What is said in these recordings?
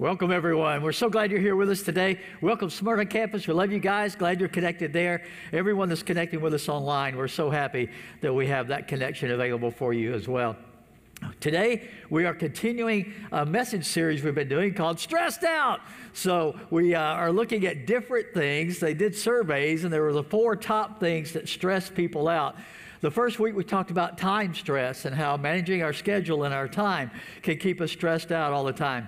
Welcome, everyone. We're so glad you're here with us today. Welcome, Smyrna campus. We love you guys. Glad you're connected there. Everyone that's connecting with us online, we're so happy that we have that connection available for you as well. Today, we are continuing a message series we've been doing called Stressed Out. So, we uh, are looking at different things. They did surveys, and there were the four top things that stress people out. The first week, we talked about time stress and how managing our schedule and our time can keep us stressed out all the time.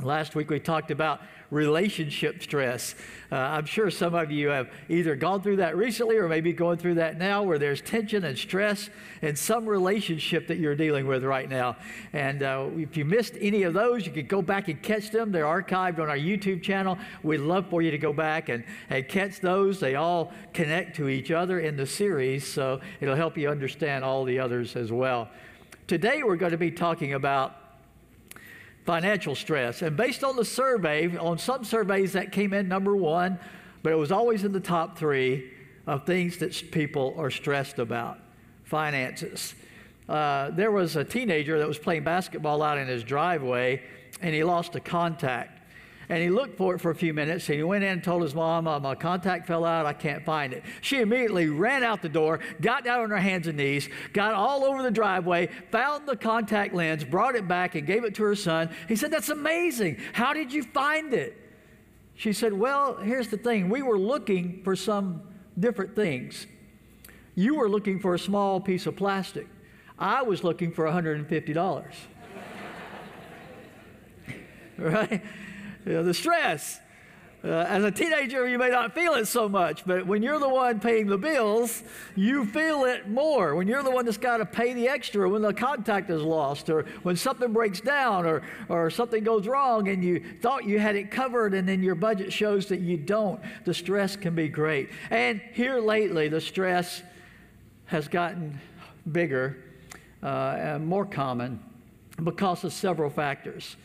Last week we talked about relationship stress. Uh, I'm sure some of you have either gone through that recently or maybe going through that now where there's tension and stress in some relationship that you're dealing with right now. And uh, if you missed any of those, you could go back and catch them. They're archived on our YouTube channel. We'd love for you to go back and, and catch those. They all connect to each other in the series, so it'll help you understand all the others as well. Today we're going to be talking about financial stress. And based on the survey, on some surveys that came in number one, but it was always in the top three of things that people are stressed about finances. Uh, there was a teenager that was playing basketball out in his driveway and he lost a contact. And he looked for it for a few minutes. And he went in and told his mom, uh, My contact fell out. I can't find it. She immediately ran out the door, got down on her hands and knees, got all over the driveway, found the contact lens, brought it back, and gave it to her son. He said, That's amazing. How did you find it? She said, Well, here's the thing. We were looking for some different things. You were looking for a small piece of plastic. I was looking for $150. right? You know, the stress. Uh, as a teenager, you may not feel it so much, but when you're the one paying the bills, you feel it more. When you're the one that's got to pay the extra, when the contact is lost, or when something breaks down, or, or something goes wrong and you thought you had it covered and then your budget shows that you don't, the stress can be great. And here lately, the stress has gotten bigger uh, and more common because of several factors.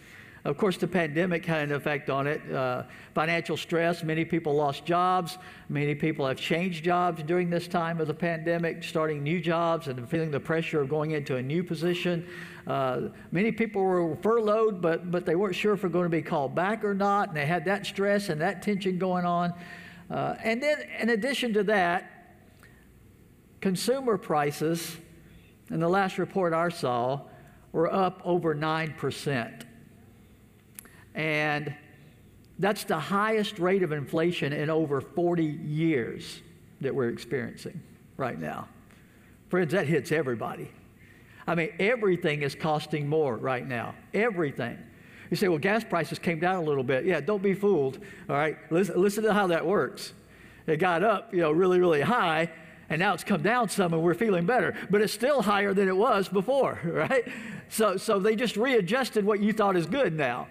Of course, the pandemic had an effect on it. Uh, financial stress, many people lost jobs. Many people have changed jobs during this time of the pandemic, starting new jobs and feeling the pressure of going into a new position. Uh, many people were furloughed, but, but they weren't sure if they're going to be called back or not, and they had that stress and that tension going on. Uh, and then, in addition to that, consumer prices, in the last report I saw, were up over 9%. And that's the highest rate of inflation in over 40 years that we're experiencing right now. Friends, that hits everybody. I mean, everything is costing more right now. Everything. You say, well, gas prices came down a little bit. Yeah, don't be fooled. All right, listen, listen to how that works. It got up, you know, really, really high, and now it's come down some, and we're feeling better. But it's still higher than it was before, right? So, so they just readjusted what you thought is good now.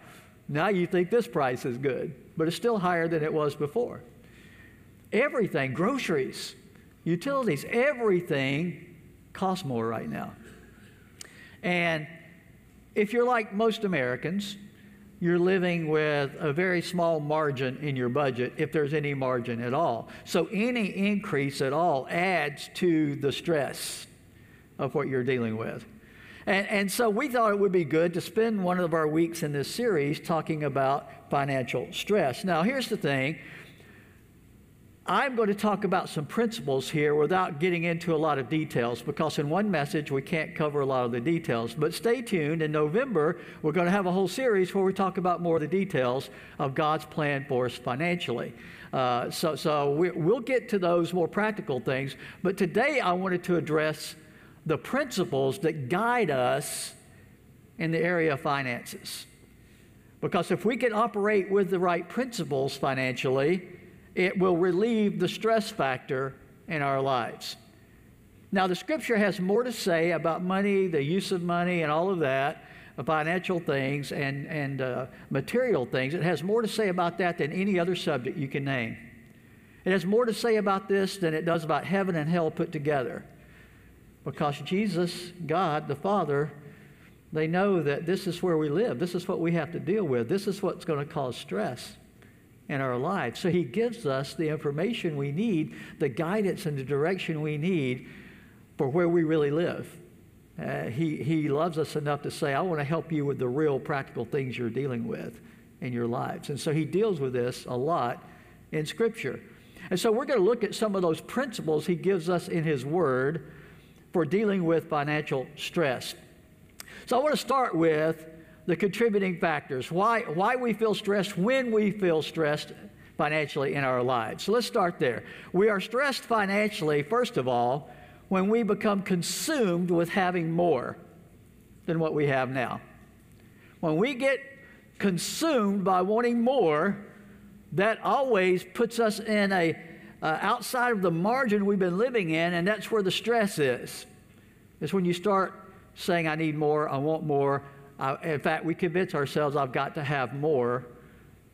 Now you think this price is good, but it's still higher than it was before. Everything, groceries, utilities, everything costs more right now. And if you're like most Americans, you're living with a very small margin in your budget, if there's any margin at all. So any increase at all adds to the stress of what you're dealing with. And, and so we thought it would be good to spend one of our weeks in this series talking about financial stress. Now, here's the thing I'm going to talk about some principles here without getting into a lot of details because in one message we can't cover a lot of the details. But stay tuned. In November, we're going to have a whole series where we talk about more of the details of God's plan for us financially. Uh, so so we, we'll get to those more practical things. But today I wanted to address the principles that guide us in the area of finances. Because if we can operate with the right principles financially, it will relieve the stress factor in our lives. Now, the scripture has more to say about money, the use of money, and all of that, financial things and, and uh, material things. It has more to say about that than any other subject you can name. It has more to say about this than it does about heaven and hell put together. Because Jesus, God, the Father, they know that this is where we live. This is what we have to deal with. This is what's going to cause stress in our lives. So He gives us the information we need, the guidance and the direction we need for where we really live. Uh, he, he loves us enough to say, I want to help you with the real practical things you're dealing with in your lives. And so he deals with this a lot in Scripture. And so we're going to look at some of those principles he gives us in his word for dealing with financial stress. So I want to start with the contributing factors, why, why we feel stressed, when we feel stressed financially in our lives. So let's start there. We are stressed financially, first of all, when we become consumed with having more than what we have now. When we get consumed by wanting more, that always puts us in a uh, outside of the margin we've been living in, and that's where the stress is. It's when you start saying, I need more, I want more. I, in fact, we convince ourselves I've got to have more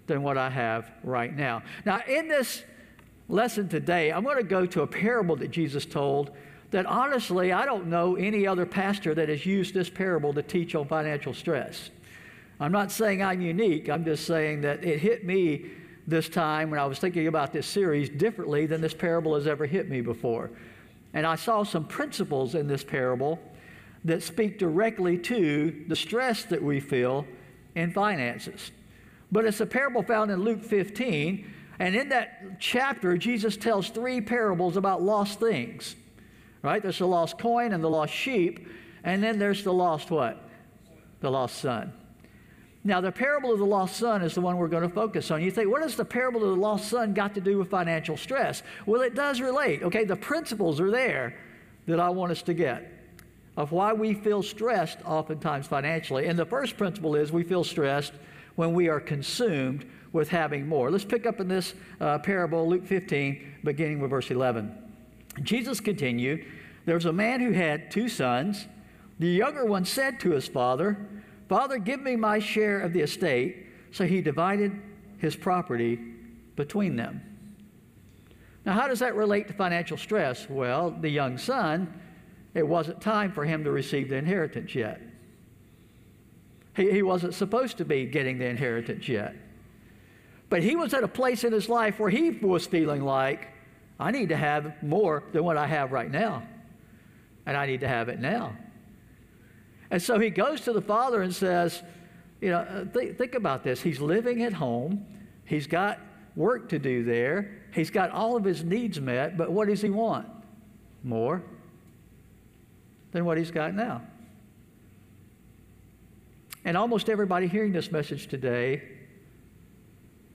than what I have right now. Now, in this lesson today, I'm going to go to a parable that Jesus told that honestly, I don't know any other pastor that has used this parable to teach on financial stress. I'm not saying I'm unique, I'm just saying that it hit me this time when I was thinking about this series differently than this parable has ever hit me before. And I saw some principles in this parable that speak directly to the stress that we feel in finances. But it's a parable found in Luke 15, and in that chapter, Jesus tells three parables about lost things. Right? There's the lost coin and the lost sheep, and then there's the lost what? The lost son. Now, the parable of the lost son is the one we're going to focus on. You think, what has the parable of the lost son got to do with financial stress? Well, it does relate. Okay, the principles are there that I want us to get of why we feel stressed oftentimes financially. And the first principle is we feel stressed when we are consumed with having more. Let's pick up in this uh, parable, Luke 15, beginning with verse 11. Jesus continued There was a man who had two sons. The younger one said to his father, Father, give me my share of the estate. So he divided his property between them. Now, how does that relate to financial stress? Well, the young son, it wasn't time for him to receive the inheritance yet. He, he wasn't supposed to be getting the inheritance yet. But he was at a place in his life where he was feeling like, I need to have more than what I have right now. And I need to have it now. And so he goes to the father and says, You know, uh, th- think about this. He's living at home, he's got work to do there, he's got all of his needs met, but what does he want? More than what he's got now. And almost everybody hearing this message today,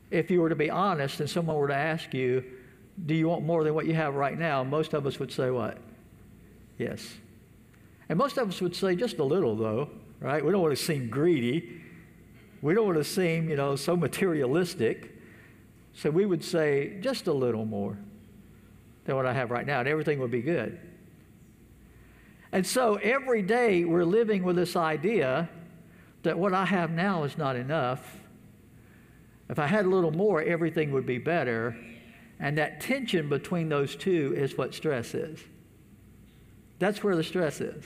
if you were to be honest and someone were to ask you, Do you want more than what you have right now? Most of us would say, What? Yes. And most of us would say just a little, though, right? We don't want to seem greedy. We don't want to seem, you know, so materialistic. So we would say just a little more than what I have right now, and everything would be good. And so every day we're living with this idea that what I have now is not enough. If I had a little more, everything would be better. And that tension between those two is what stress is. That's where the stress is.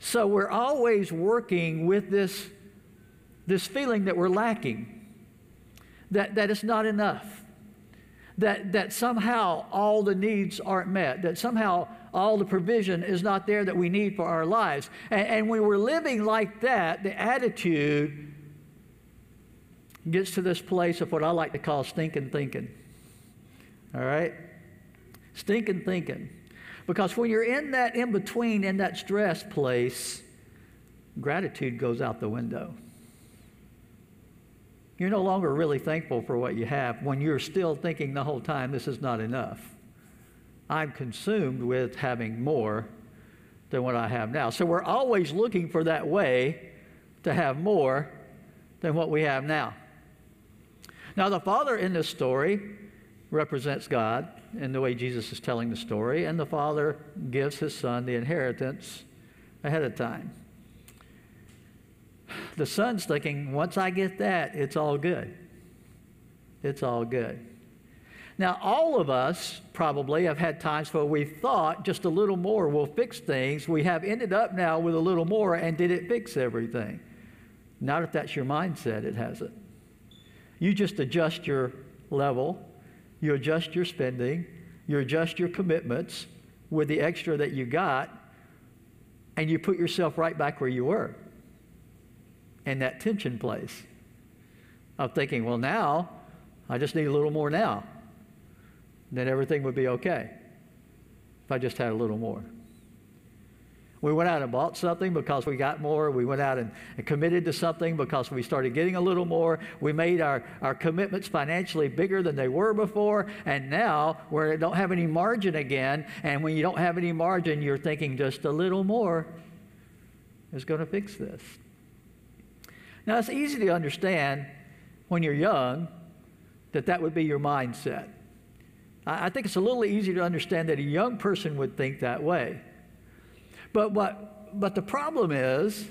So we're always working with this, this feeling that we're lacking, that, that it's not enough, that, that somehow all the needs aren't met, that somehow all the provision is not there that we need for our lives. And, and when we're living like that, the attitude gets to this place of what I like to call stinking thinking. All right? Stinking thinking. Because when you're in that in between, in that stress place, gratitude goes out the window. You're no longer really thankful for what you have when you're still thinking the whole time, this is not enough. I'm consumed with having more than what I have now. So we're always looking for that way to have more than what we have now. Now, the father in this story represents God in the way Jesus is telling the story, and the father gives his son the inheritance ahead of time. The son's thinking, once I get that, it's all good. It's all good. Now, all of us probably have had times where we thought just a little more will fix things. We have ended up now with a little more, and did it fix everything? Not if that's your mindset, it hasn't. You just adjust your level you adjust your spending, you adjust your commitments with the extra that you got, and you put yourself right back where you were. in that tension place of thinking, well, now I just need a little more now. Then everything would be okay if I just had a little more. We went out and bought something because we got more. We went out and, and, committed to something because we started getting a little more. We made our, our commitments financially bigger than they were before. And now we don't have any margin again. And when you don't have any margin, you're thinking just a little more is going to fix this. Now, it's easy to understand when you're young that that would be your mindset. I, I think it's a little easier to understand that a young person would think that way. But, what, but the problem is,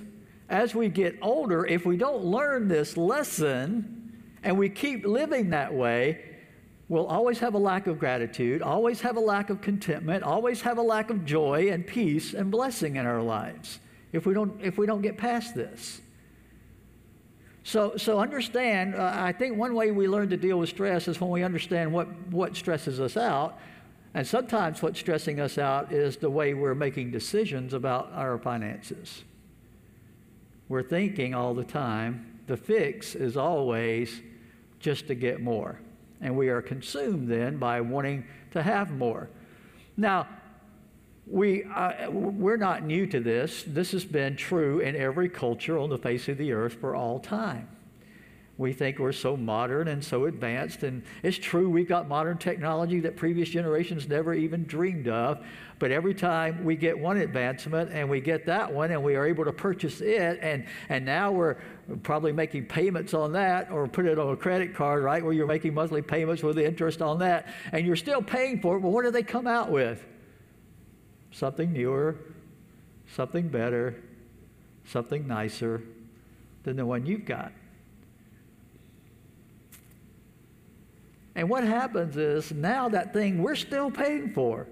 as we get older, if we don't learn this lesson and we keep living that way, we'll always have a lack of gratitude, always have a lack of contentment, always have a lack of joy and peace and blessing in our lives if we don't, if we don't get past this. So, so understand, uh, I think one way we learn to deal with stress is when we understand what, what stresses us out and sometimes what's stressing us out is the way we're making decisions about our finances. We're thinking all the time, the fix is always just to get more. And we are consumed then by wanting to have more. Now, we, uh, we're not new to this. This has been true in every culture on the face of the earth for all time. We think we're so modern and so advanced, and it's true we've got modern technology that previous generations never even dreamed of. But every time we get one advancement and we get that one and we are able to purchase it, and, and now we're probably making payments on that or put it on a credit card, right, where you're making monthly payments with the interest on that, and you're still paying for it, but what do they come out with? Something newer, something better, something nicer than the one you've got. And what happens is now that thing we're still paying for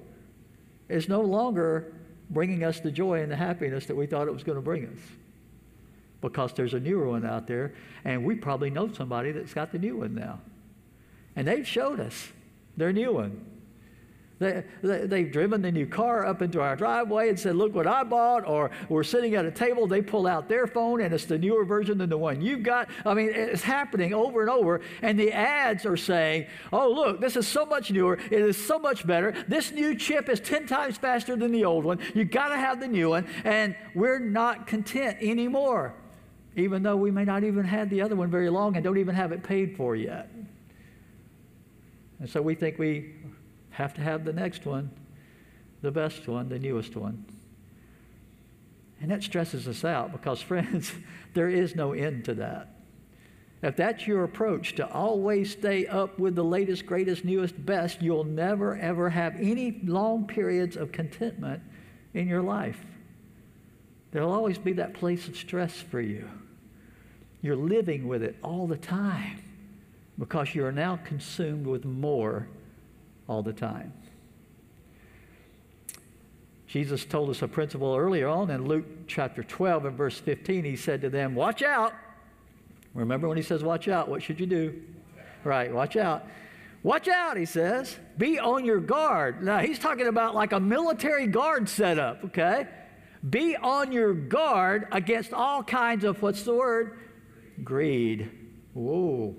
is no longer bringing us the joy and the happiness that we thought it was going to bring us. Because there's a newer one out there, and we probably know somebody that's got the new one now. And they've showed us their new one. They, they, have driven the new car up into our driveway and said, Look what I bought. Or we're sitting at a table, they pull out their phone and it's the newer version than the one you've got. I mean, it's happening over and over. And the ads are saying, Oh, look, this is so much newer. It is so much better. This new chip is 10 times faster than the old one. You've got to have the new one. And we're not content anymore, even though we may not even have the other one very long and don't even have it paid for yet. And so we think we have to have the next one, the best one, the newest one. And that stresses us out because, friends, there is no end to that. If that's your approach to always stay up with the latest, greatest, newest, best, you'll never, ever have any long periods of contentment in your life. There'll always be that place of stress for you. You're living with it all the time because you are now consumed with more all the time. Jesus told us a principle earlier on in Luke chapter 12 and verse 15. He said to them, Watch out. Remember when he says, Watch out, what should you do? Right, watch out. Watch out, he says. Be on your guard. Now, he's talking about like a military guard setup, okay? Be on your guard against all kinds of, what's the word? Greed. Whoa.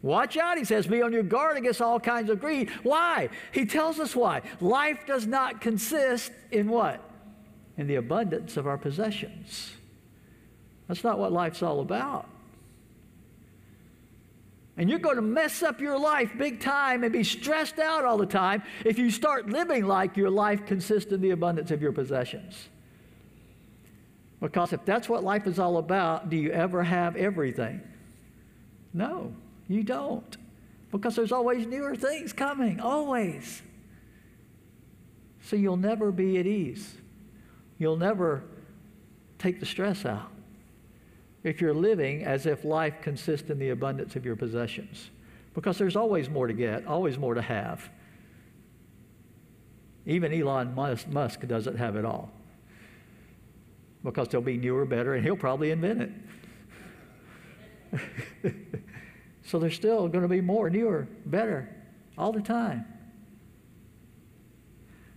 Watch out, he says, be on your guard against all kinds of greed. Why? He tells us why. Life does not consist in what? In the abundance of our possessions. That's not what life's all about. And you're going to mess up your life big time and be stressed out all the time if you start living like your life consists in the abundance of your possessions. Because if that's what life is all about, do you ever have everything? No. You don't. Because there's always newer things coming, always. So you'll never be at ease. You'll never take the stress out if you're living as if life consists in the abundance of your possessions. Because there's always more to get, always more to have. Even Elon Musk doesn't have it all. Because there'll be newer, better, and he'll probably invent it. So there's still going to be more, newer, better, all the time.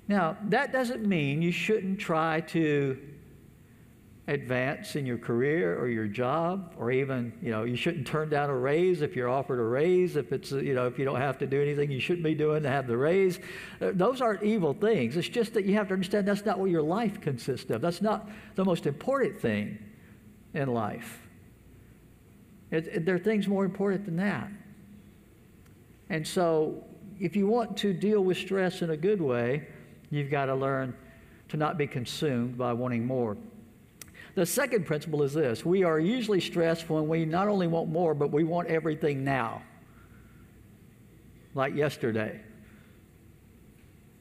Now, that doesn't mean you shouldn't try to advance in your career or your job or even you know you shouldn't turn down a raise if you're offered a raise if it's you know if you don't have to do anything you shouldn't be doing to have the raise. Uh, those aren't evil things. It's just that you have to understand that's not what your life consists of. That's not the most important thing in life it, it, there are things more important than that and so if you want to deal with stress in a good way you've got to learn to not be consumed by wanting more the second principle is this we are usually stressed when we not only want more, but we want everything now. Like yesterday,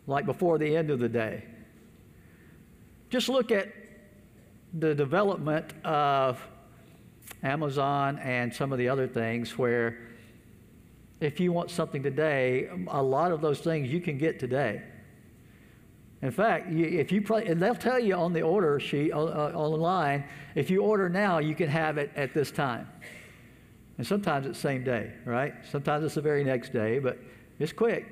like before the end of the day. Just look at the development of Amazon and some of the other things where if you want something today, a lot of those things you can get today. In fact, if you play, and they'll tell you on the order sheet uh, online, if you order now, you can have it at this time. And sometimes it's same day, right? Sometimes it's the very next day, but it's quick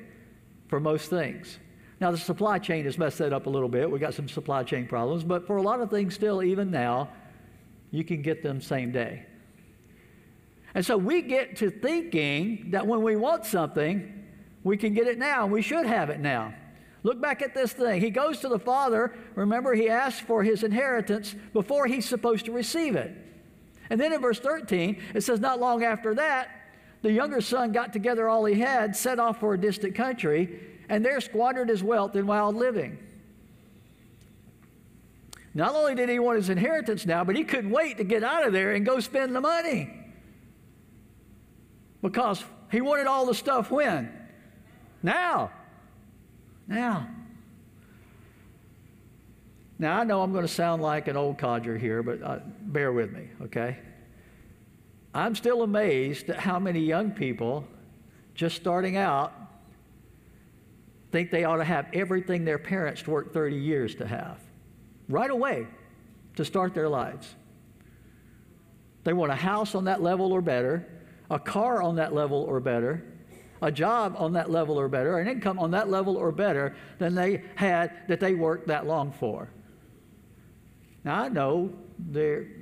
for most things. Now, the supply chain has messed that up a little bit. We got some supply chain problems, but for a lot of things, still, even now, you can get them same day. And so we get to thinking that when we want something, we can get it now. We should have it now. Look back at this thing. He goes to the father. Remember, he asked for his inheritance before he's supposed to receive it. And then in verse 13, it says, Not long after that, the younger son got together all he had, set off for a distant country, and there squandered his wealth in wild living. Not only did he want his inheritance now, but he couldn't wait to get out of there and go spend the money. Because he wanted all the stuff when? Now now. Now, I know I'm going to sound like an old codger here, but uh, bear with me, okay? I'm still amazed at how many young people just starting out think they ought to have everything their parents worked 30 years to have right away to start their lives. They want a house on that level or better, a car on that level or better, a job on that level or better, an income on that level or better than they had that they worked that long for. Now, I know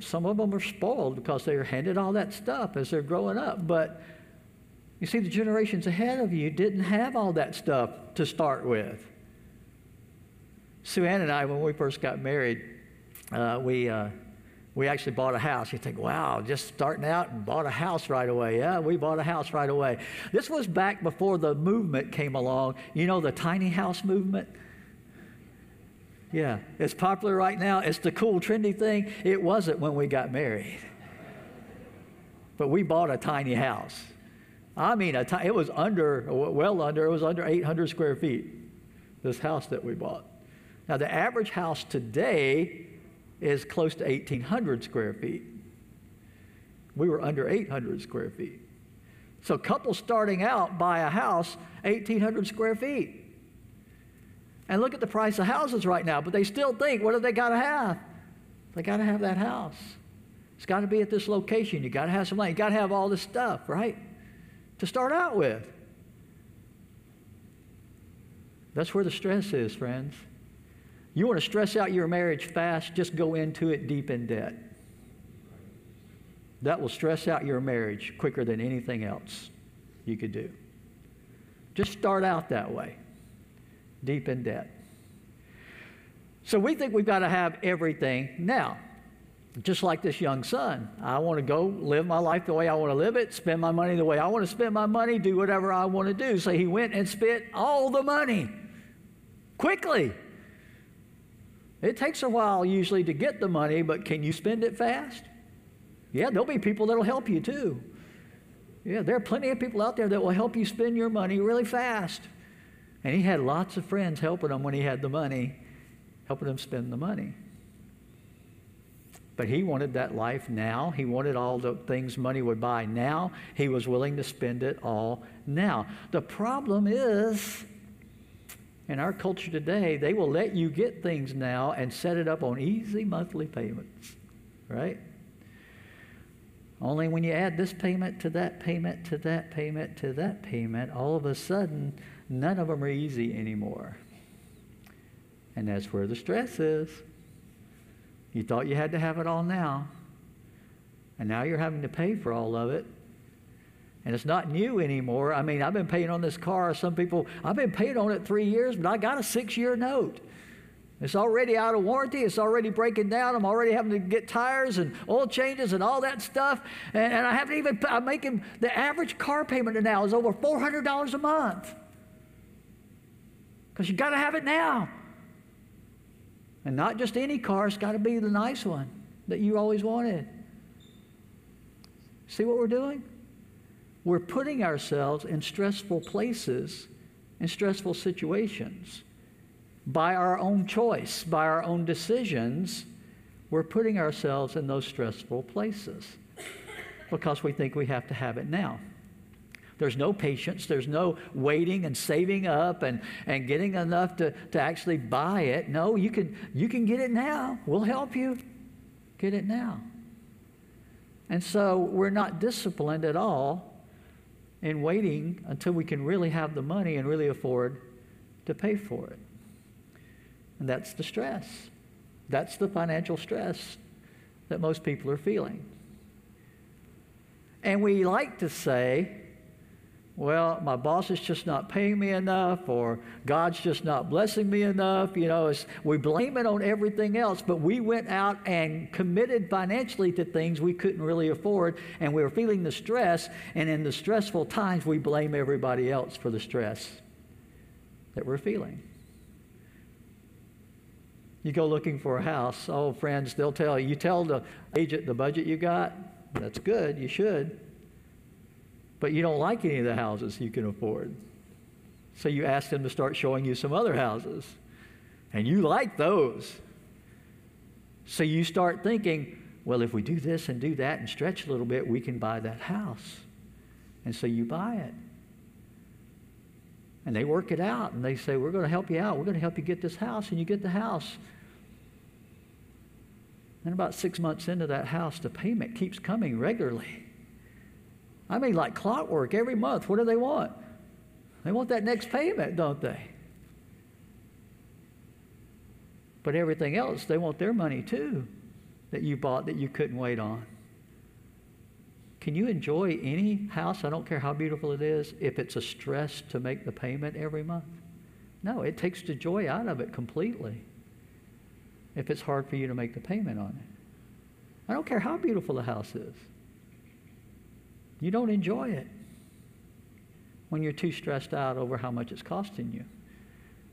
some of them are spoiled because they are handed all that stuff as they're growing up, but you see, the generations ahead of you didn't have all that stuff to start with. Sue Ann and I, when we first got married, uh, we. Uh, we actually bought a house. You think, wow, just starting out and bought a house right away. Yeah, we bought a house right away. This was back before the movement came along. You know, the tiny house movement? Yeah, it's popular right now. It's the cool, trendy thing. It wasn't when we got married. But we bought a tiny house. I mean, t- it was under, well under, it was under 800 square feet, this house that we bought. Now, the average house today is close to 1,800 square feet. We were under 800 square feet. So, couples starting out buy a house 1,800 square feet. And look at the price of houses right now, but they still think, what do they got to have? They got to have that house. It's got to be at this location. You got to have some money. You got to have all this stuff, right? To start out with. That's where the stress is, friends. You want to stress out your marriage fast, just go into it deep in debt. That will stress out your marriage quicker than anything else you could do. Just start out that way, deep in debt. So we think we've got to have everything now. Just like this young son. I want to go live my life the way I want to live it, spend my money the way I want to spend my money, do whatever I want to do. So he went and spent all the money quickly. It takes a while usually to get the money, but can you spend it fast? Yeah, there'll be people that'll help you too. Yeah, there are plenty of people out there that will help you spend your money really fast. And he had lots of friends helping him when he had the money, helping him spend the money. But he wanted that life now. He wanted all the things money would buy now. He was willing to spend it all now. The problem is, in our culture today, they will let you get things now and set it up on easy monthly payments, right? Only when you add this payment to that payment to that payment to that payment, all of a sudden, none of them are easy anymore. And that's where the stress is. You thought you had to have it all now. And now you're having to pay for all of it. And it's not new anymore. I mean, I've been paying on this car. Some people, I've been paying on it three years, but I got a six year note. It's already out of warranty. It's already breaking down. I'm already having to get tires and oil changes and all that stuff. And, and I haven't even, I'm making the average car payment now is over $400 a month. Because you got to have it now. And not just any car, it's got to be the nice one that you always wanted. See what we're doing? We're putting ourselves in stressful places, in stressful situations by our own choice, by our own decisions, we're putting ourselves in those stressful places because we think we have to have it now. There's no patience. There's no waiting and saving up and, and getting enough to, to actually buy it. No, you can, you can get it now. We'll help you get it now. And so we're not disciplined at all in waiting until we can really have the money and really afford to pay for it. And that's the stress. That's the financial stress that most people are feeling. And we like to say, well, my boss is just not paying me enough, or God's just not blessing me enough. You know, we blame it on everything else, but we went out and committed financially to things we couldn't really afford, and we were feeling the stress, and in the stressful times, we blame everybody else for the stress that we're feeling. You go looking for a house, oh, friends, they'll tell you, you tell the agent the budget you got, that's good, you should. But you don't like any of the houses you can afford. So you ask them to start showing you some other houses. And you like those. So you start thinking, well, if we do this and do that and stretch a little bit, we can buy that house. And so you buy it. And they work it out and they say, We're going to help you out. We're going to help you get this house. And you get the house. And about six months into that house, the payment keeps coming regularly. I mean, like clockwork every month. What do they want? They want that next payment, don't they? But everything else, they want their money too that you bought that you couldn't wait on. Can you enjoy any house, I don't care how beautiful it is, if it's a stress to make the payment every month? No, it takes the joy out of it completely if it's hard for you to make the payment on it. I don't care how beautiful the house is. You don't enjoy it when you're too stressed out over how much it's costing you.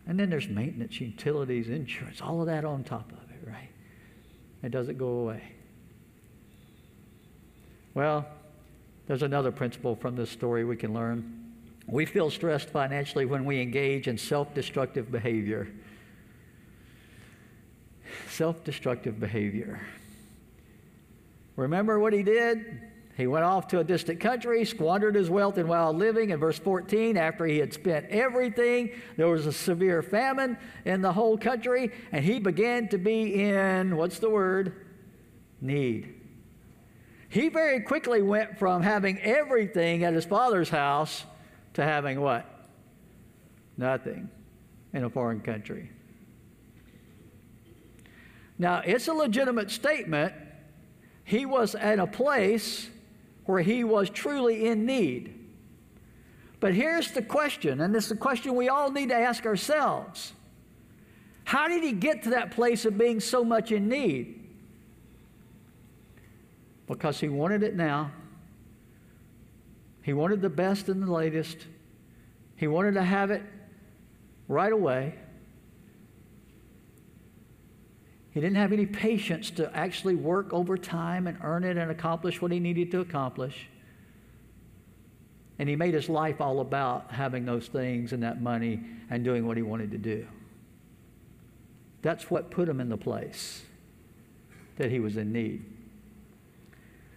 And then there's maintenance, utilities, insurance, all of that on top of it, right? It doesn't go away. Well, there's another principle from this story we can learn. We feel stressed financially when we engage in self destructive behavior self destructive behavior. Remember what he did? He went off to a distant country, squandered his wealth in wild living. In verse 14, after he had spent everything, there was a severe famine in the whole country, and he began to be in, what's the word? Need. He very quickly went from having everything at his father's house to having what? Nothing in a foreign country. Now, it's a legitimate statement. He was at a place where he was truly in need. But here's the question, and this is a question we all need to ask ourselves How did he get to that place of being so much in need? Because he wanted it now. He wanted the best and the latest. He wanted to have it right away. He didn't have any patience to actually work overtime and earn it and accomplish what he needed to accomplish. And he made his life all about having those things and that money and doing what he wanted to do. That's what put him in the place that he was in need.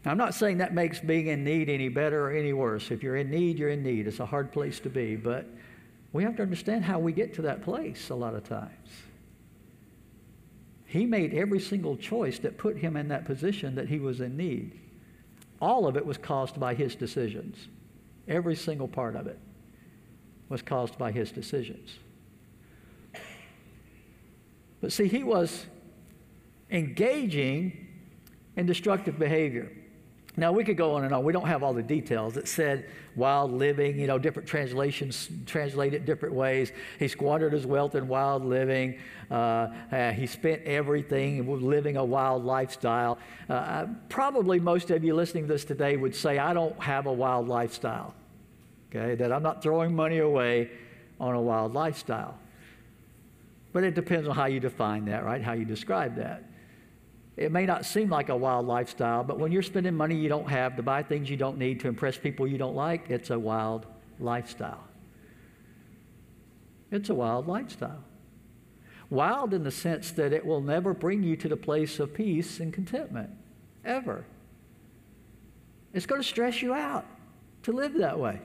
Now, I'm not saying that makes being in need any better or any worse. If you're in need, you're in need. It's a hard place to be, but we have to understand how we get to that place a lot of times. He made every single choice that put him in that position that he was in need. All of it was caused by his decisions. Every single part of it was caused by his decisions. But see, he was engaging in destructive behavior. Now, we could go on and on. We don't have all the details. It said wild living, you know, different translations translate it different ways. He squandered his wealth in wild living. Uh, uh, he spent everything living a wild lifestyle. Uh, probably most of you listening to this today would say, I don't have a wild lifestyle, okay? That I'm not throwing money away on a wild lifestyle. But it depends on how you define that, right? How you describe that. It may not seem like a wild lifestyle, but when you're spending money you don't have to buy things you don't need to impress people you don't like, it's a wild lifestyle. It's a wild lifestyle. Wild in the sense that it will never bring you to the place of peace and contentment, ever. It's going to stress you out to live that way.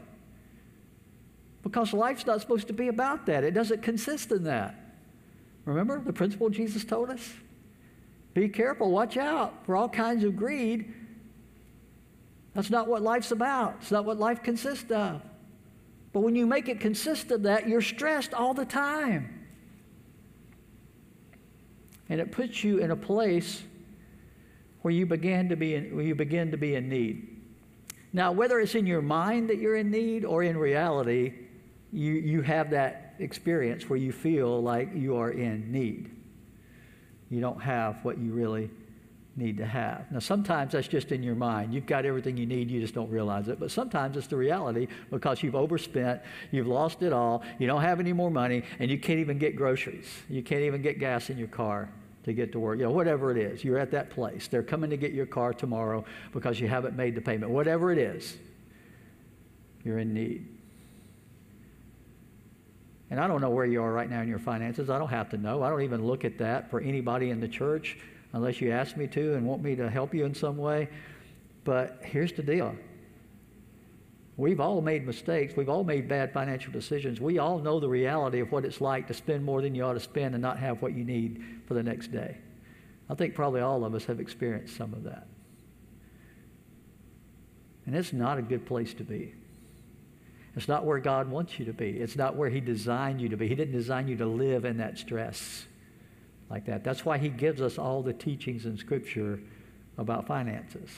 Because life's not supposed to be about that, it doesn't consist in that. Remember the principle Jesus told us? Be careful, watch out for all kinds of greed. That's not what life's about. It's not what life consists of. But when you make it consist of that, you're stressed all the time. And it puts you in a place where you begin to be in, where you begin to be in need. Now, whether it's in your mind that you're in need or in reality, you, you have that experience where you feel like you are in need you don't have what you really need to have. Now, sometimes that's just in your mind. You've got everything you need, you just don't realize it. But sometimes it's the reality because you've overspent, you've lost it all, you don't have any more money, and you can't even get groceries. You can't even get gas in your car to get to work. You know, whatever it is, you're at that place. They're coming to get your car tomorrow because you haven't made the payment. Whatever it is, you're in need. And I don't know where you are right now in your finances. I don't have to know. I don't even look at that for anybody in the church unless you ask me to and want me to help you in some way. But here's the deal we've all made mistakes. We've all made bad financial decisions. We all know the reality of what it's like to spend more than you ought to spend and not have what you need for the next day. I think probably all of us have experienced some of that. And it's not a good place to be. It's not where God wants you to be. It's not where He designed you to be. He didn't design you to live in that stress like that. That's why He gives us all the teachings in Scripture about finances,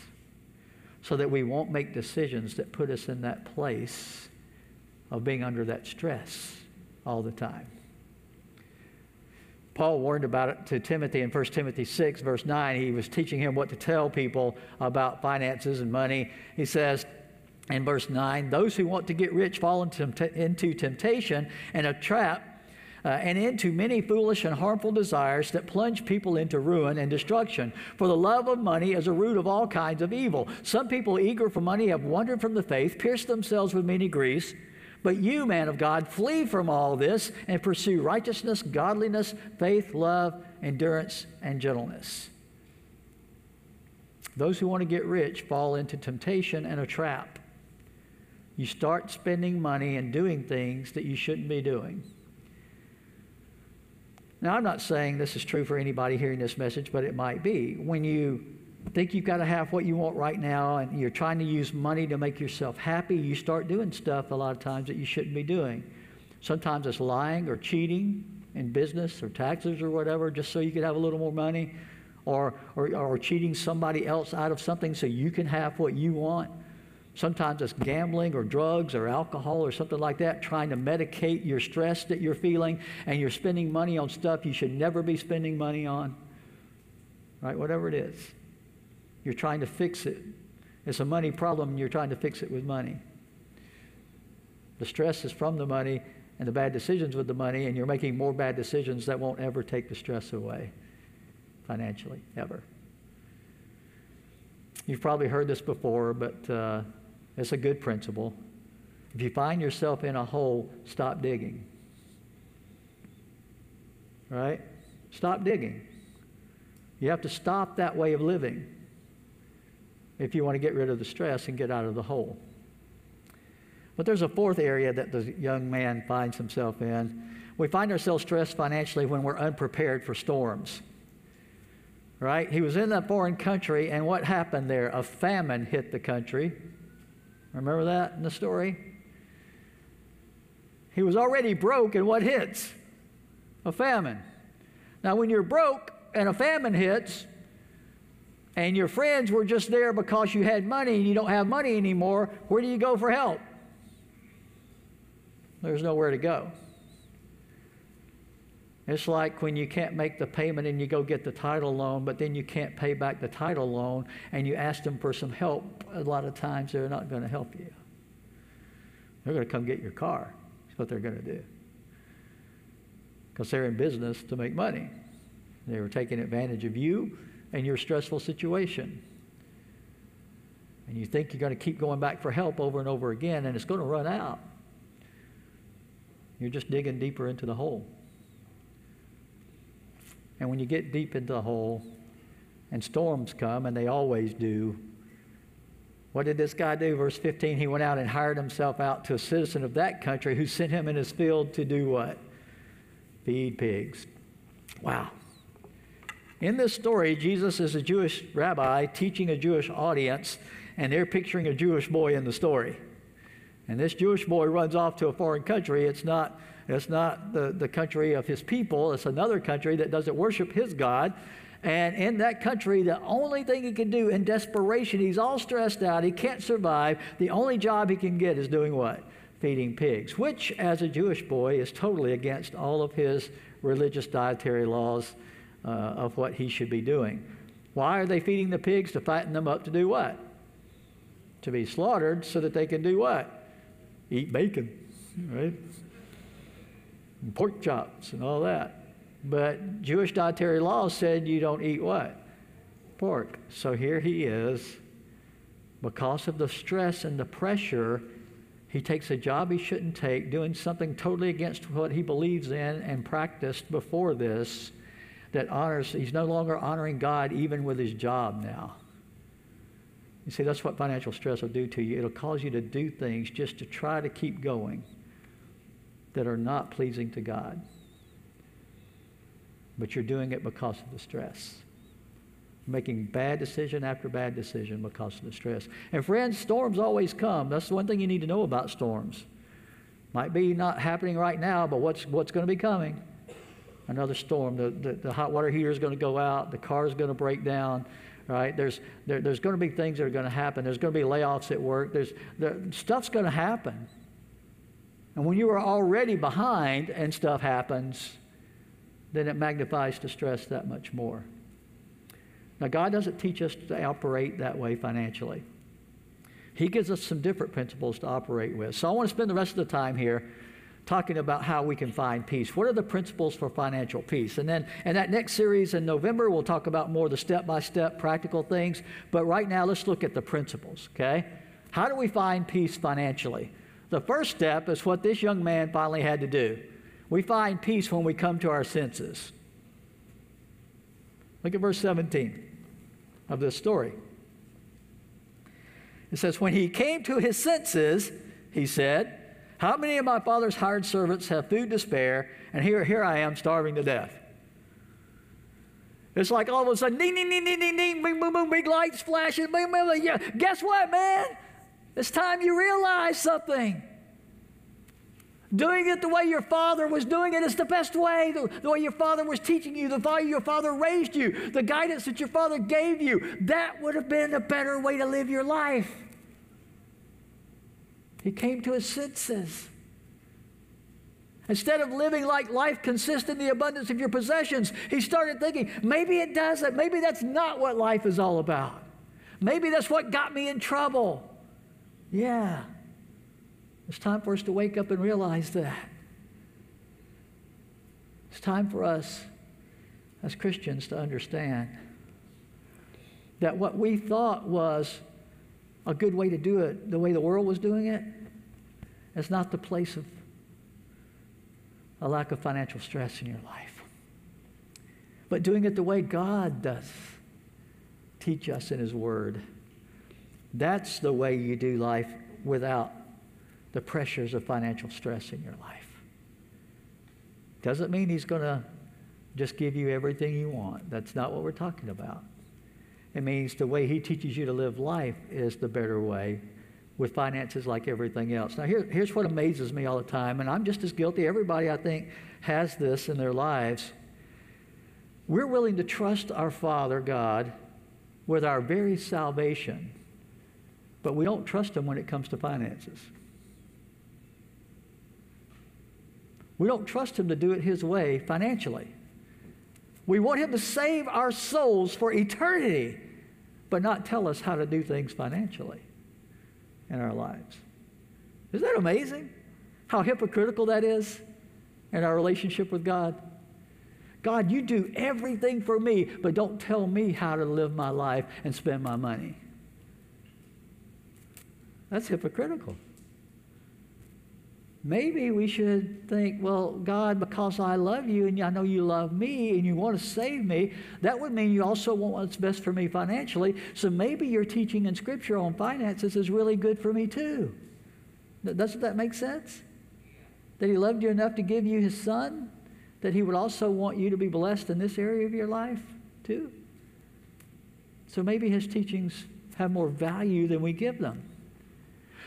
so that we won't make decisions that put us in that place of being under that stress all the time. Paul warned about it to Timothy in 1 Timothy 6, verse 9. He was teaching him what to tell people about finances and money. He says, in verse 9, those who want to get rich fall into, temptation and a trap uh, and into many foolish and harmful desires that plunge people into ruin and destruction. For the love of money is a root of all kinds of evil. Some people eager for money have wandered from the faith, pierced themselves with many griefs. But you, man of God, flee from all this and pursue righteousness, godliness, faith, love, endurance, and gentleness. Those who want to get rich fall into temptation and a trap you start spending money and doing things that you shouldn't be doing. Now, I'm not saying this is true for anybody hearing this message, but it might be. When you think you've got to have what you want right now and you're trying to use money to make yourself happy, you start doing stuff a lot of times that you shouldn't be doing. Sometimes it's lying or cheating in business or taxes or whatever, just so you can have a little more money, or, or, or cheating somebody else out of something so you can have what you want. Sometimes it's gambling or drugs or alcohol or something like that, trying to medicate your stress that you're feeling, and you're spending money on stuff you should never be spending money on. Right? Whatever it is. You're trying to fix it. It's a money problem, and you're trying to fix it with money. The stress is from the money and the bad decisions with the money, and you're making more bad decisions that won't ever take the stress away financially, ever. You've probably heard this before, but. Uh, it's a good principle. If you find yourself in a hole, stop digging. Right? Stop digging. You have to stop that way of living if you want to get rid of the stress and get out of the hole. But there's a fourth area that the young man finds himself in. We find ourselves stressed financially when we're unprepared for storms. Right? He was in that foreign country, and what happened there? A famine hit the country. Remember that in the story? He was already broke, and what hits? A famine. Now, when you're broke, and a famine hits, and your friends were just there because you had money and you don't have money anymore, where do you go for help? There's nowhere to go. It's like when you can't make the payment and you go get the title loan, but then you can't pay back the title loan and you ask them for some help. A lot of times they're not going to help you. They're going to come get your car. That's what they're going to do. Because they're in business to make money. They were taking advantage of you and your stressful situation. And you think you're going to keep going back for help over and over again, and it's going to run out. You're just digging deeper into the hole. And when you get deep into the hole and storms come, and they always do, what did this guy do? Verse 15, he went out and hired himself out to a citizen of that country who sent him in his field to do what? Feed pigs. Wow. In this story, Jesus is a Jewish rabbi teaching a Jewish audience, and they're picturing a Jewish boy in the story. And this Jewish boy runs off to a foreign country. It's not, it's not the, the country of his people, it's another country that doesn't worship his God. And in that country, the only thing he can do in desperation, he's all stressed out, he can't survive. The only job he can get is doing what? Feeding pigs, which, as a Jewish boy, is totally against all of his religious dietary laws uh, of what he should be doing. Why are they feeding the pigs? To fatten them up to do what? To be slaughtered so that they can do what? eat bacon, right? And pork chops and all that. But Jewish dietary law said you don't eat what? Pork. So here he is. Because of the stress and the pressure, he takes a job he shouldn't take, doing something totally against what he believes in and practiced before this that honors, he's no longer honoring God even with his job now. You see, that's what financial stress will do to you. It'll cause you to do things just to try to keep going that are not pleasing to God. But you're doing it because of the stress. Making bad decision after bad decision because of the stress. And friends, storms always come. That's the one thing you need to know about storms. Might be not happening right now, but what's, what's going to be coming? Another storm. The, the, the hot water heater is going to go out. The car is going to break down right? There's, there, there's going to be things that are going to happen. There's going to be layoffs at work. There's, there, stuff's going to happen. And when you are already behind and stuff happens, then it magnifies the stress that much more. Now, God doesn't teach us to operate that way financially. He gives us some different principles to operate with. So I want to spend the rest of the time here talking about how we can find peace. What are the principles for financial peace? And then in that next series in November, we'll talk about more of the step by step practical things. But right now, let's look at the principles, okay? How do we find peace financially? The first step is what this young man finally had to do. We find peace when we come to our senses. Look at verse 17 of this story. It says, When he came to his senses, he said, how many of my father's hired servants have food to spare, and here, here I am starving to death? It's like all of a sudden, ding, ding, ding, ding, ding, ding, boom, boom, boom, big lights flashing. Boom, boom, boom. Yeah. Guess what, man? It's time you realize something. Doing it the way your father was doing it is the best way. The, the way your father was teaching you, the way your father raised you, the guidance that your father gave you. That would have been a better way to live your life. He came to his senses. Instead of living like life consists in the abundance of your possessions, he started thinking, maybe it doesn't. Maybe that's not what life is all about. Maybe that's what got me in trouble. Yeah. It's time for us to wake up and realize that. It's time for us as Christians to understand that what we thought was a good way to do it, the way the world was doing it, is not the place of a lack of financial stress in your life. But doing it the way God does teach us in His Word. That's the way you do life without the pressures of financial stress in your life. Doesn't mean He's going to just give you everything you want. That's not what we're talking about. It means the way He teaches you to live life is the better way with finances like everything else. Now, here, here's what amazes me all the time, and I'm just as guilty. Everybody, I think, has this in their lives. we're willing to trust our Father God with our very salvation, but we don't trust Him when it comes to finances. We don't trust Him to do it His way financially. We want Him to save our souls for eternity, but not tell us how to do things financially in our lives. Isn't that amazing? How hypocritical that is in our relationship with God? God, you do everything for me, but don't tell me how to live my life and spend my money. That's hypocritical. Maybe we should think, well, God, because I love you and I know you love me and you want to save me, that would mean you also want what's best for me financially. So maybe your teaching in Scripture on finances is really good for me too. Doesn't that make sense? That He loved you enough to give you His Son? that He would also want you to be blessed in this area of your life too. So maybe His teachings have more value than we give them.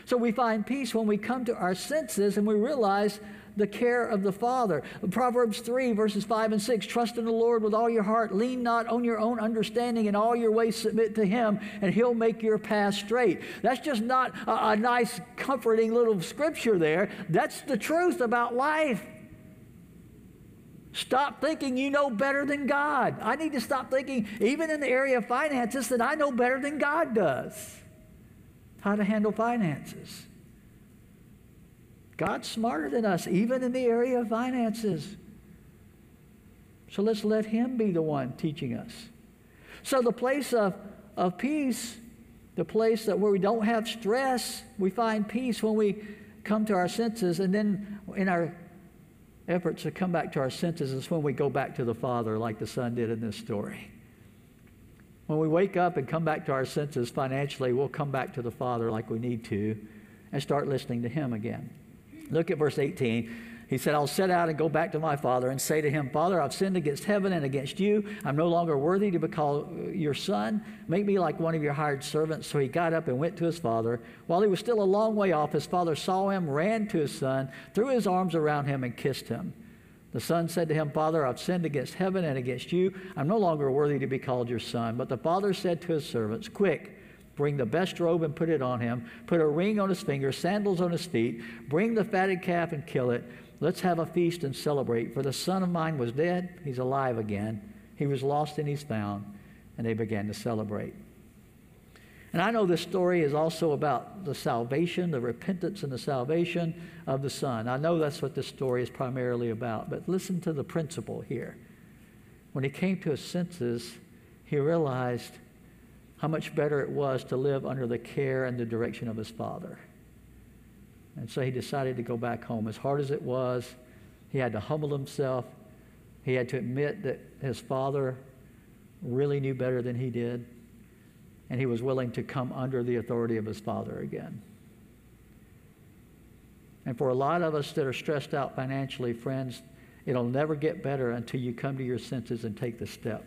So we find peace when we come to our senses and we realize the care of the Father. Proverbs 3, verses 5 and 6 Trust in the Lord with all your heart, lean not on your own understanding, in all your ways submit to Him, and He'll make your path straight. That's just not a, a nice, comforting little scripture there. That's the truth about life. Stop thinking you know better than God. I need to stop thinking, even in the area of finances, that I know better than God does how to handle finances. God's smarter than us, even in the area of finances. So let's let Him be the one teaching us. So, the place of, of peace, the place that where we don't have stress, we find peace when we come to our senses, and then in our efforts to come back to our senses is when we go back to the Father, like the Son did in this story. When we wake up and come back to our senses financially, we'll come back to the Father like we need to and start listening to Him again. Look at verse 18. He said, I'll set out and go back to my father and say to him, Father, I've sinned against heaven and against you. I'm no longer worthy to be called uh, your son. Make me like one of your hired servants. So he got up and went to his father. While he was still a long way off, his father saw him, ran to his son, threw his arms around him, and kissed him. The son said to him, Father, I've sinned against heaven and against you. I'm no longer worthy to be called your son. But the father said to his servants, Quick, Bring the best robe and put it on him. Put a ring on his finger, sandals on his feet. Bring the fatted calf and kill it. Let's have a feast and celebrate. For the son of mine was dead, he's alive again. He was lost and he's found. And they began to celebrate. And I know this story is also about the salvation, the repentance and the salvation of the Son. I know that's what this story is primarily about. But listen to the principle here. When he came to his senses, he realized how much better it was to live under the care and the direction of his Father. And so he decided to go back home. As hard as it was, he had to humble himself. He had to admit that his father really knew better than he did. And he was willing to come under the authority of his father again. And for a lot of us that are stressed out financially, friends, it'll never get better until you come to your senses and take the step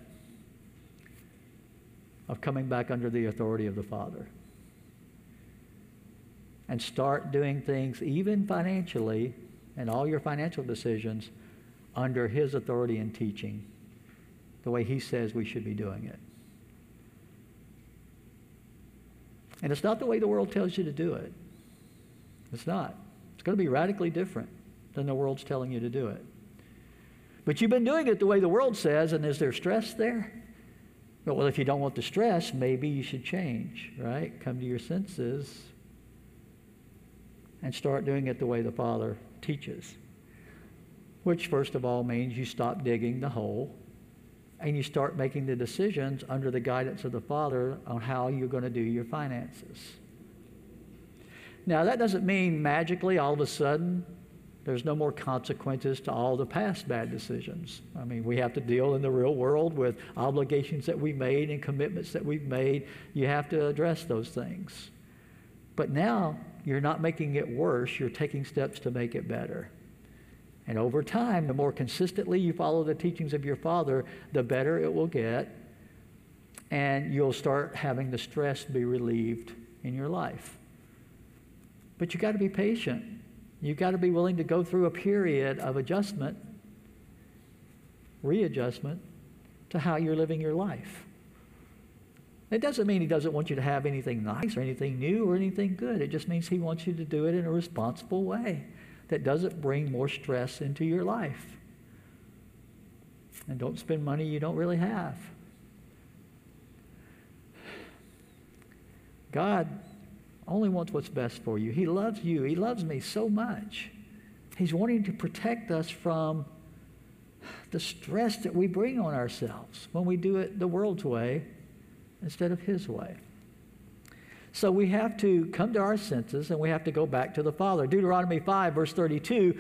of coming back under the authority of the Father and start doing things, even financially, and all your financial decisions under His authority and teaching, the way He says we should be doing it. And it's not the way the world tells you to do it. It's not. It's going to be radically different than the world's telling you to do it. But you've been doing it the way the world says, and is there stress there? Well, if you don't want the stress, maybe you should change, right? Come to your senses and start doing it the way the Father teaches. Which, first of all, means you stop digging the hole and you start making the decisions under the guidance of the Father on how you're going to do your finances. Now, that doesn't mean magically all of a sudden there's no more consequences to all the past bad decisions. I mean, we have to deal in the real world with obligations that we made and commitments that we've made. You have to address those things. But now you're not making it worse, you're taking steps to make it better. And over time, the more consistently you follow the teachings of your Father, the better it will get. And you'll start having the stress be relieved in your life. But you got to be patient. You've got to be willing to go through a period of adjustment, readjustment, to how you're living your life. It doesn't mean he doesn't want you to have anything nice or anything new or anything good. It just means he wants you to do it in a responsible way that doesn't bring more stress into your life. And don't spend money you don't really have. God only wants what's best for you. He loves you. He loves me so much. He's wanting to protect us from the stress that we bring on ourselves when we do it the world's way instead of His way. So we have to come to our senses and we have to go back to the Father. Deuteronomy 5, verse 32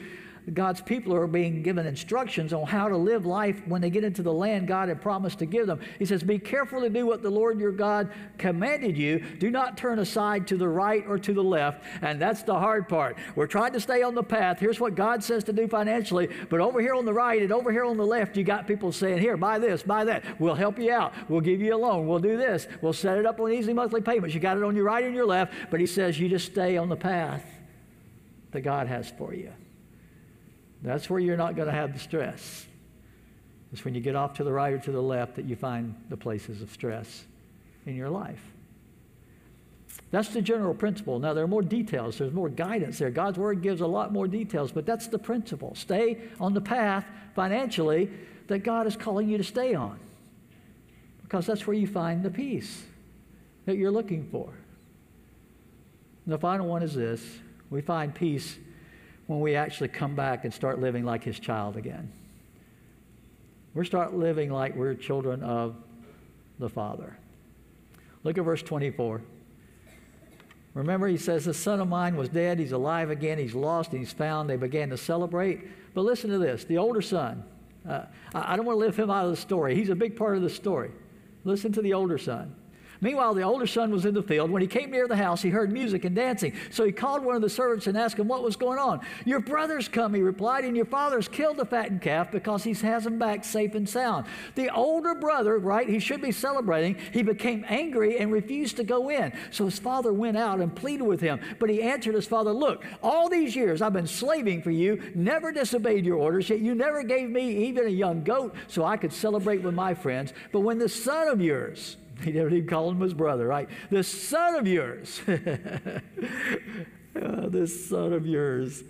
God's people are being given instructions on how to live life when they get into the land God had promised to give them. He says, Be careful to do what the Lord your God commanded you. Do not turn aside to the right or to the left. And that's the hard part. We're trying to stay on the path. Here's what God says to do financially. But over here on the right and over here on the left, you got people saying, Here, buy this, buy that. We'll help you out. We'll give you a loan. We'll do this. We'll set it up on easy monthly payments. You got it on your right and your left. But He says, You just stay on the path that God has for you. That's where you're not going to have the stress. It's when you get off to the right or to the left that you find the places of stress in your life. That's the general principle. Now, there are more details, there's more guidance there. God's Word gives a lot more details, but that's the principle. Stay on the path financially that God is calling you to stay on, because that's where you find the peace that you're looking for. And the final one is this we find peace when we actually come back and start living like his child again. We start living like we're children of the Father. Look at verse 24. Remember, he says, The son of mine was dead, he's alive again, he's lost, he's found. They began to celebrate. But listen to this the older son, uh, I don't want to leave him out of the story. He's a big part of the story. Listen to the older son. Meanwhile, the older son was in the field. When he came near the house, he heard music and dancing. So he called one of the servants and asked him what was going on. Your brother's come, he replied, and your father's killed the fattened calf because he has him back safe and sound. The older brother, right, he should be celebrating, he became angry and refused to go in. So his father went out and pleaded with him. But he answered his father, Look, all these years I've been slaving for you, never disobeyed your orders, yet you never gave me even a young goat so I could celebrate with my friends. But when this son of yours, He never even called him his brother, right? This son of yours, oh, this son of yours,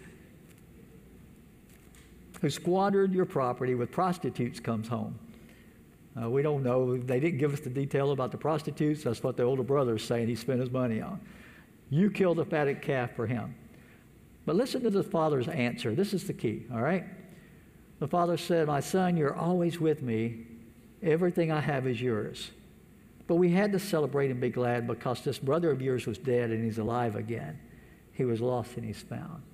who squandered your property with prostitutes comes home. Uh, we don't know. They didn't give us the detail about the prostitutes. That's what the older brother is saying he spent his money on. You killed a fatted calf for him. But listen to the father's answer. This is the key, all right? The father said, My son, you're always with me. Everything I have is yours. But we had to celebrate and be glad because this brother of yours was dead and he's alive again. He was lost and he's found.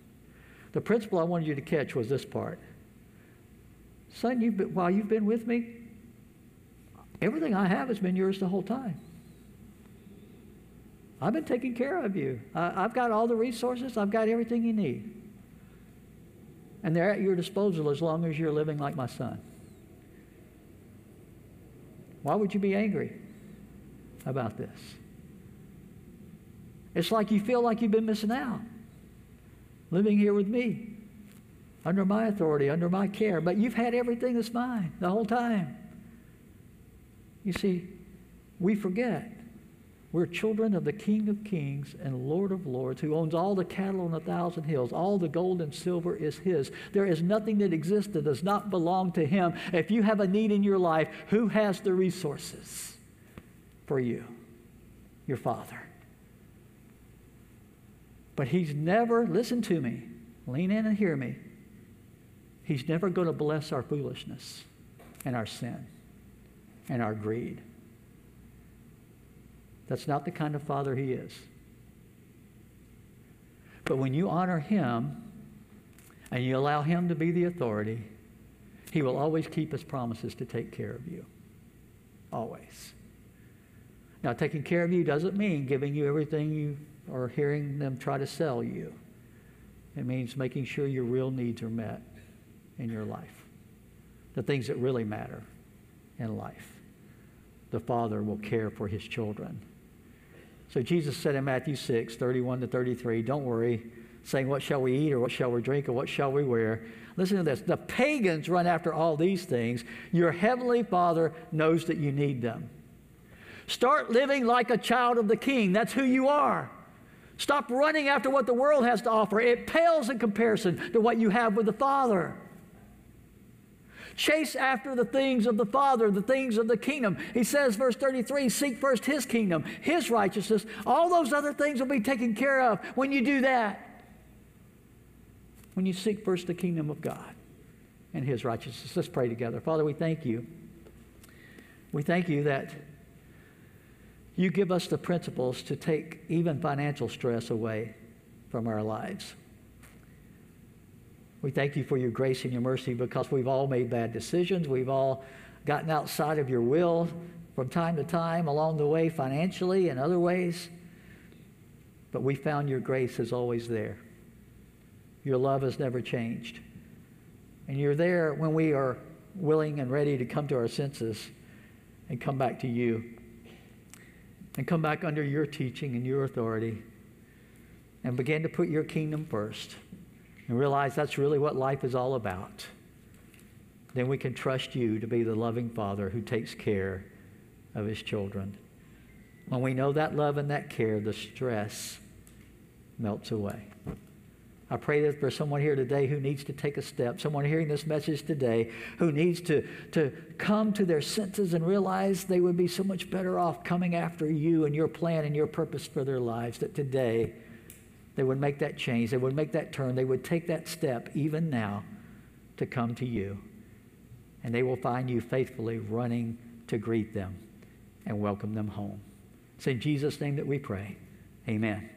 The principle I wanted you to catch was this part. Son, you've been, while you've been with me, everything I have has been yours the whole time. I've been taking care of you. I, I've got all the resources, I've got everything you need. And they're at your disposal as long as you're living like my son. Why would you be angry? About this. It's like you feel like you've been missing out living here with me, under my authority, under my care, but you've had everything that's mine the whole time. You see, we forget we're children of the King of Kings and Lord of Lords who owns all the cattle on a thousand hills. All the gold and silver is His. There is nothing that exists that does not belong to Him. If you have a need in your life, who has the resources? For you, your Father. But He's never, listen to me, lean in and hear me. He's never going to bless our foolishness and our sin and our greed. That's not the kind of Father He is. But when you honor Him and you allow Him to be the authority, He will always keep His promises to take care of you. Always. Now, taking care of you doesn't mean giving you everything you or hearing them try to sell you. It means making sure your real needs are met in your life, the things that really matter in life. The Father will care for his children. So Jesus said in Matthew 6, 31 to 33, Don't worry, saying, What shall we eat, or what shall we drink, or what shall we wear? Listen to this. The pagans run after all these things. Your heavenly Father knows that you need them. Start living like a child of the King. That's who you are. Stop running after what the world has to offer. It pales in comparison to what you have with the Father. Chase after the things of the Father, the things of the kingdom. He says, verse 33 seek first His kingdom, His righteousness. All those other things will be taken care of when you do that. When you seek first the kingdom of God and His righteousness. Let's pray together. Father, we thank you. We thank you that you give us the principles to take even financial stress away from our lives. We thank you for your grace and your mercy because we've all made bad decisions. We've all gotten outside of your will from time to time along the way, financially and other ways. But we found your grace is always there. Your love has never changed. And you're there when we are willing and ready to come to our senses and come back to you and come back under your teaching and your authority and begin to put your kingdom first and realize that's really what life is all about, then we can trust you to be the loving Father who takes care of his children. When we know that love and that care, the stress melts away. I pray that for someone here today who needs to take a step, someone hearing this message today who needs to, to come to their senses and realize they would be so much better off coming after you and your plan and your purpose for their lives, that today they would make that change, they would make that turn, they would take that step even now to come to you. And they will find you faithfully running to greet them and welcome them home. It's in Jesus' name that we pray. Amen.